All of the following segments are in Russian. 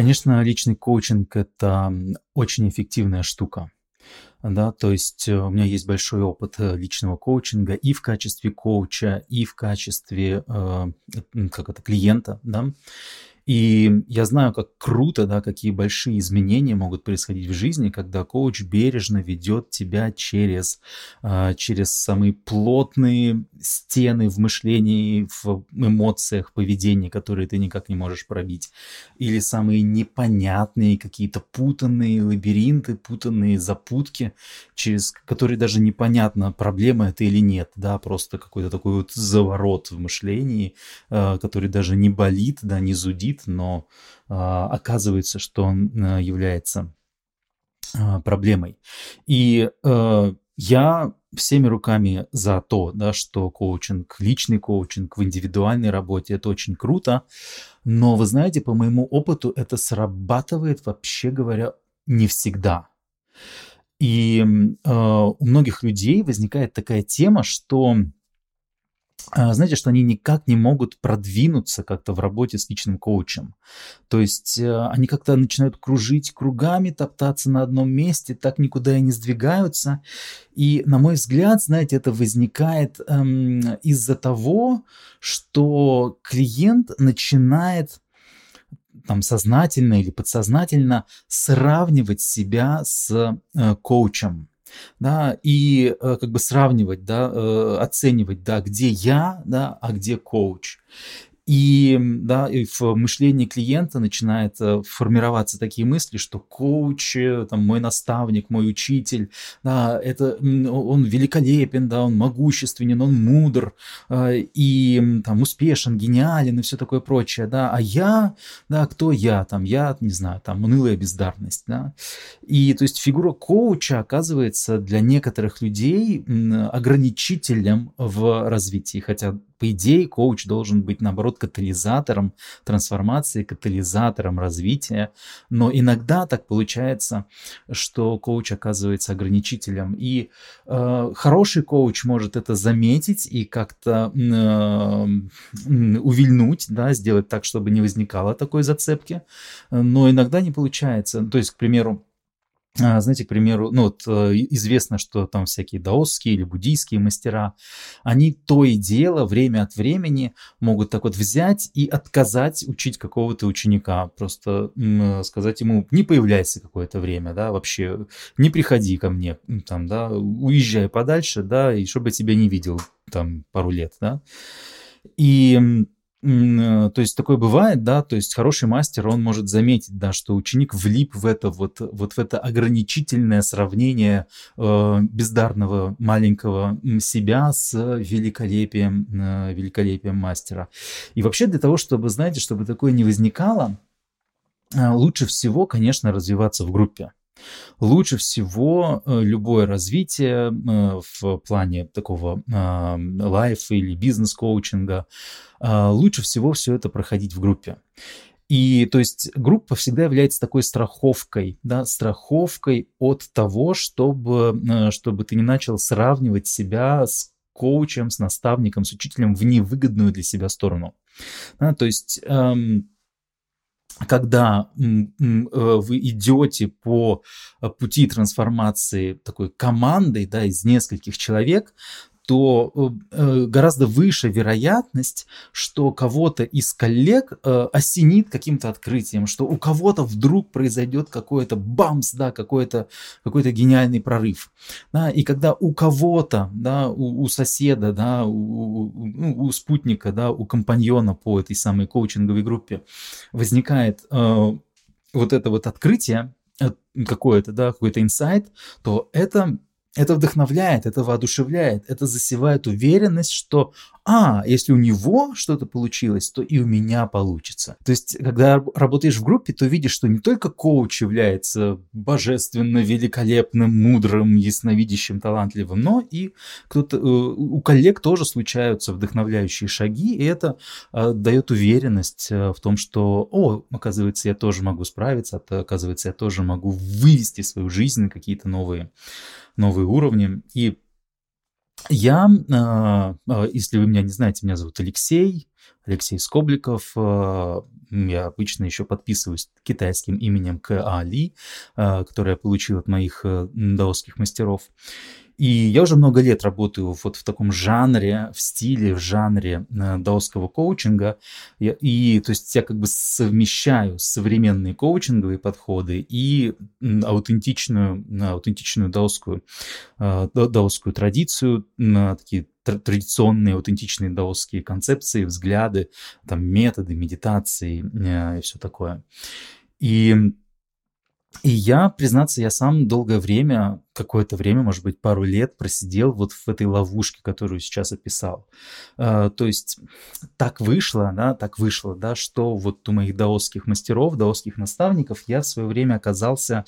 Конечно, личный коучинг– это очень эффективная штука. Да, то есть э, у меня есть большой опыт э, личного коучинга и в качестве коуча, и в качестве э, как это, клиента, да. И я знаю, как круто, да, какие большие изменения могут происходить в жизни, когда коуч бережно ведет тебя через, а, через самые плотные стены в мышлении, в эмоциях, поведении, которые ты никак не можешь пробить. Или самые непонятные какие-то путанные лабиринты, путанные запутки, через которые даже непонятно, проблема это или нет, да, просто какой-то такой вот заворот в мышлении, а, который даже не болит, да, не зудит, болит, но а, оказывается, что он а, является а, проблемой. И а, я всеми руками за то, да, что коучинг, личный коучинг в индивидуальной работе это очень круто, но вы знаете, по моему опыту это срабатывает, вообще говоря, не всегда. И э, у многих людей возникает такая тема, что знаете, что они никак не могут продвинуться как-то в работе с личным коучем. То есть э, они как-то начинают кружить кругами, топтаться на одном месте, так никуда и не сдвигаются. И, на мой взгляд, знаете, это возникает эм, из-за того, что клиент начинает там сознательно или подсознательно сравнивать себя с э, коучем да, и э, как бы сравнивать, да, э, оценивать, да, где я, да, а где коуч. И, да, и в мышлении клиента начинает э, формироваться такие мысли, что коуч, э, там, мой наставник, мой учитель, да, это он великолепен, да, он могущественен, он мудр э, и там успешен, гениален и все такое прочее, да, а я, да, кто я, там, я, не знаю, там, унылая бездарность, да, и то есть фигура коуча оказывается для некоторых людей ограничителем в развитии, хотя по идее, коуч должен быть, наоборот, катализатором трансформации, катализатором развития. Но иногда так получается, что коуч оказывается ограничителем. И э, хороший коуч может это заметить и как-то э, увильнуть, да, сделать так, чтобы не возникало такой зацепки. Но иногда не получается. То есть, к примеру, знаете, к примеру, ну вот э, известно, что там всякие даосские или буддийские мастера, они то и дело время от времени могут так вот взять и отказать учить какого-то ученика, просто сказать ему, не появляйся какое-то время, да, вообще не приходи ко мне, там, да, уезжай подальше, да, и чтобы я тебя не видел там пару лет, да. И Э, то есть такое бывает, да, то есть хороший мастер, он может заметить, да, что ученик влип в это вот, вот в это ограничительное сравнение э, бездарного маленького себя с великолепием, э, великолепием мастера. И вообще для того, чтобы, знаете, чтобы такое не возникало, э, лучше всего, конечно, развиваться в группе. Лучше всего э, любое развитие э, в плане такого лайфа или бизнес-коучинга, а, лучше всего все это проходить в группе. И то есть группа всегда является такой страховкой, да, страховкой от того, чтобы, э, чтобы ты не начал сравнивать себя с коучем, с наставником, с учителем в невыгодную для себя сторону. Да, то есть эм, когда э, вы идете по э, пути трансформации такой командой да, из нескольких человек, то э, э, гораздо выше вероятность, что кого-то из коллег э, осенит каким-то открытием, что у кого-то вдруг произойдет какой-то бамс, да, какой-то какой гениальный прорыв. Да, и когда у кого-то, да, у, у соседа, да, у, у, ну, у спутника, да, у компаньона по этой самой коучинговой группе возникает э, вот это вот открытие, какое-то, да, какой-то инсайт, то это это вдохновляет, это воодушевляет, это засевает уверенность, что а, если у него что-то получилось, то и у меня получится. То есть, когда работаешь в группе, то видишь, что не только коуч является божественно великолепным, мудрым, ясновидящим, талантливым, но и кто-то, э, у коллег тоже случаются вдохновляющие шаги, и это э, дает уверенность э, в том, что, о, оказывается, я тоже могу справиться, а оказывается, я тоже могу вывести свою жизнь на какие-то новые, новые уровни. И я, а, а, если вы меня не знаете, меня зовут Алексей, Алексей Скобликов. Я обычно еще подписываюсь китайским именем К.А. Ли, которое я получил от моих даосских мастеров. И я уже много лет работаю вот в таком жанре, в стиле, в жанре э, даосского коучинга. И, и то есть я как бы совмещаю современные коучинговые подходы и аутентичную, аутентичную даосскую, э, даосскую традицию, такие традиционные аутентичные даосские концепции, взгляды, там методы медитации э, и все такое. И и я, признаться, я сам долгое время, какое-то время, может быть, пару лет просидел вот в этой ловушке, которую сейчас описал. Uh, то есть так вышло, да, так вышло, да, что вот у моих даосских мастеров, даосских наставников я в свое время оказался,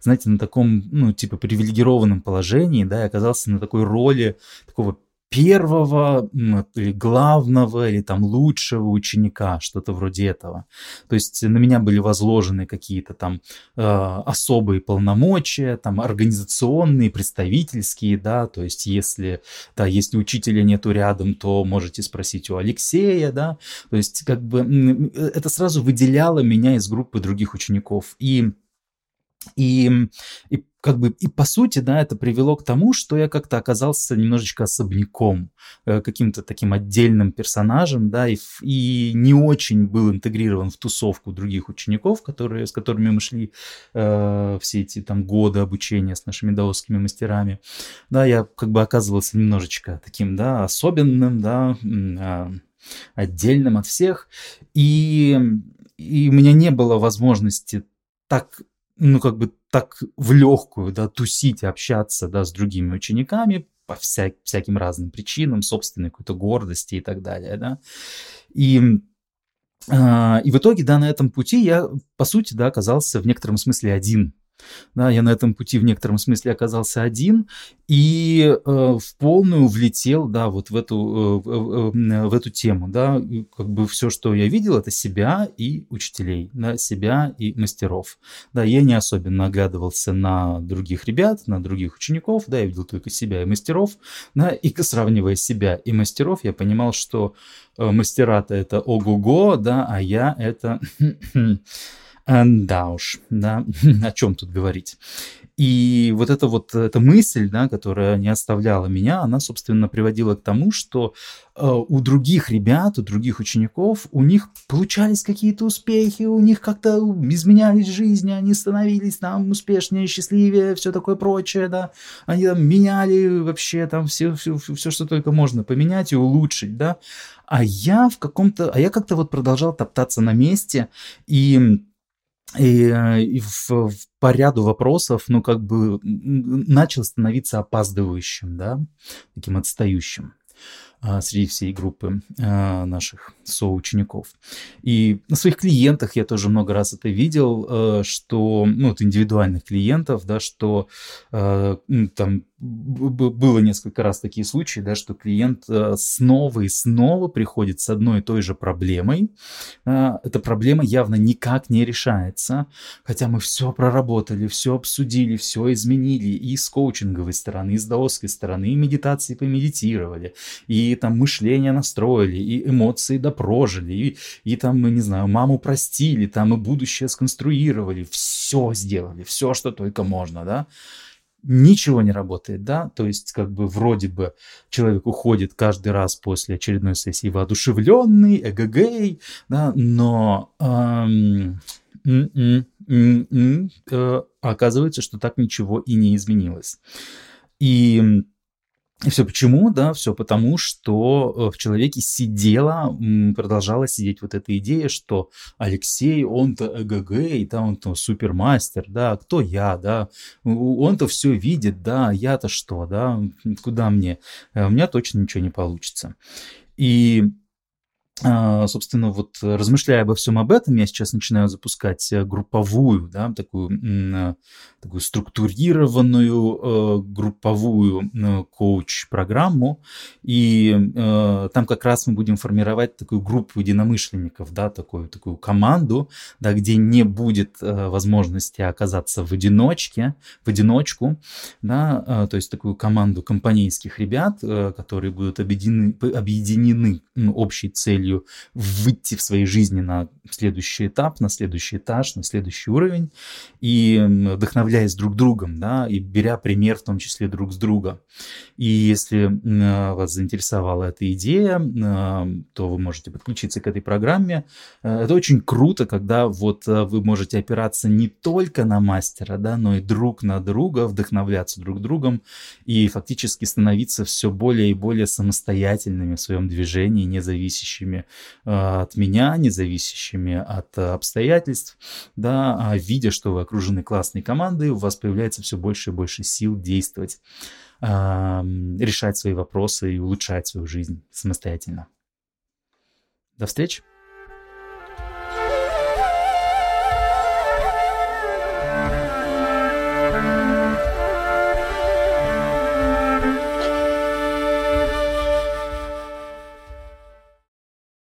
знаете, на таком, ну, типа, привилегированном положении, да, я оказался на такой роли такого первого или главного или там лучшего ученика, что-то вроде этого. То есть на меня были возложены какие-то там э, особые полномочия, там организационные, представительские, да, то есть если, да, если учителя нету рядом, то можете спросить у Алексея, да, то есть как бы это сразу выделяло меня из группы других учеников. И и, и как бы и по сути, да, это привело к тому, что я как-то оказался немножечко особняком, э, каким-то таким отдельным персонажем, да, и, и не очень был интегрирован в тусовку других учеников, которые, с которыми мы шли э, все эти там годы обучения с нашими даосскими мастерами. Да, я как бы оказывался немножечко таким, да, особенным, да, э, отдельным от всех, и, и у меня не было возможности так ну, как бы так в легкую, да, тусить, общаться, да, с другими учениками по вся, всяким разным причинам, собственной какой-то гордости и так далее, да. И а, и в итоге, да, на этом пути я, по сути, да, оказался в некотором смысле один. Да, я на этом пути в некотором смысле оказался один и э, в полную влетел, да, вот в эту, э, э, в эту тему, да, как бы все, что я видел, это себя и учителей, да, себя и мастеров, да, я не особенно оглядывался на других ребят, на других учеников, да, я видел только себя и мастеров, да, и сравнивая себя и мастеров, я понимал, что э, мастера-то это ого-го, да, а я это Э, да уж, да, о чем тут говорить. И вот эта вот эта мысль, да, которая не оставляла меня, она, собственно, приводила к тому, что э, у других ребят, у других учеников, у них получались какие-то успехи, у них как-то изменялись жизни, они становились там успешнее, счастливее, все такое прочее, да. Они там меняли вообще там все, все, все, что только можно поменять и улучшить, да. А я в каком-то, а я как-то вот продолжал топтаться на месте и и, э, и в, в, по ряду вопросов, ну, как бы начал становиться опаздывающим, да, таким отстающим а, среди всей группы а, наших соучеников. И на своих клиентах я тоже много раз это видел, а, что, ну, вот индивидуальных клиентов, да, что там было несколько раз такие случаи, да, что клиент э, снова и снова приходит с одной и той же проблемой. А, эта проблема явно никак не решается, хотя мы все проработали, все обсудили, все изменили и с коучинговой стороны, и с даосской стороны, и медитации помедитировали, и там мышление настроили, и эмоции допрожили, и, и там, мы не знаю, маму простили, там и будущее сконструировали, все сделали, все, что только можно, да ничего не работает, да, то есть как бы вроде бы человек уходит каждый раз после очередной сессии воодушевленный, эгэгэй, да, но э, оказывается, что так ничего и не изменилось. И и все почему? Да, все потому, что э, в человеке сидела, продолжала сидеть вот эта идея, что Алексей, он-то эгг, и да, он-то супермастер, да, кто я, да, он-то все видит, да, я-то что, да, куда мне? Э, у меня точно ничего не получится. И собственно, вот размышляя обо всем об этом, я сейчас начинаю запускать э, групповую, да, такую, э, такую структурированную э, групповую коуч-программу, и там как раз мы будем формировать такую группу единомышленников, да, такую, такую команду, да, где не будет возможности оказаться в одиночке, в одиночку, да, то есть такую команду компанейских ребят, которые будут объединены, объединены общей целью целью выйти в своей жизни на следующий этап, на следующий этаж, на следующий уровень, и вдохновляясь друг другом, да, и беря пример в том числе друг с друга. И если вас заинтересовала эта идея, то вы можете подключиться к этой программе. Э, это очень круто, когда вот э, вы можете опираться не только на мастера, да, но и друг на друга, вдохновляться друг другом и фактически становиться все более и более самостоятельными в своем движении, независящими э, от меня, независящими от обстоятельств, да, а видя, что вы окружены классной командой, у вас появляется все больше и больше сил действовать решать свои вопросы и улучшать свою жизнь самостоятельно. До встречи!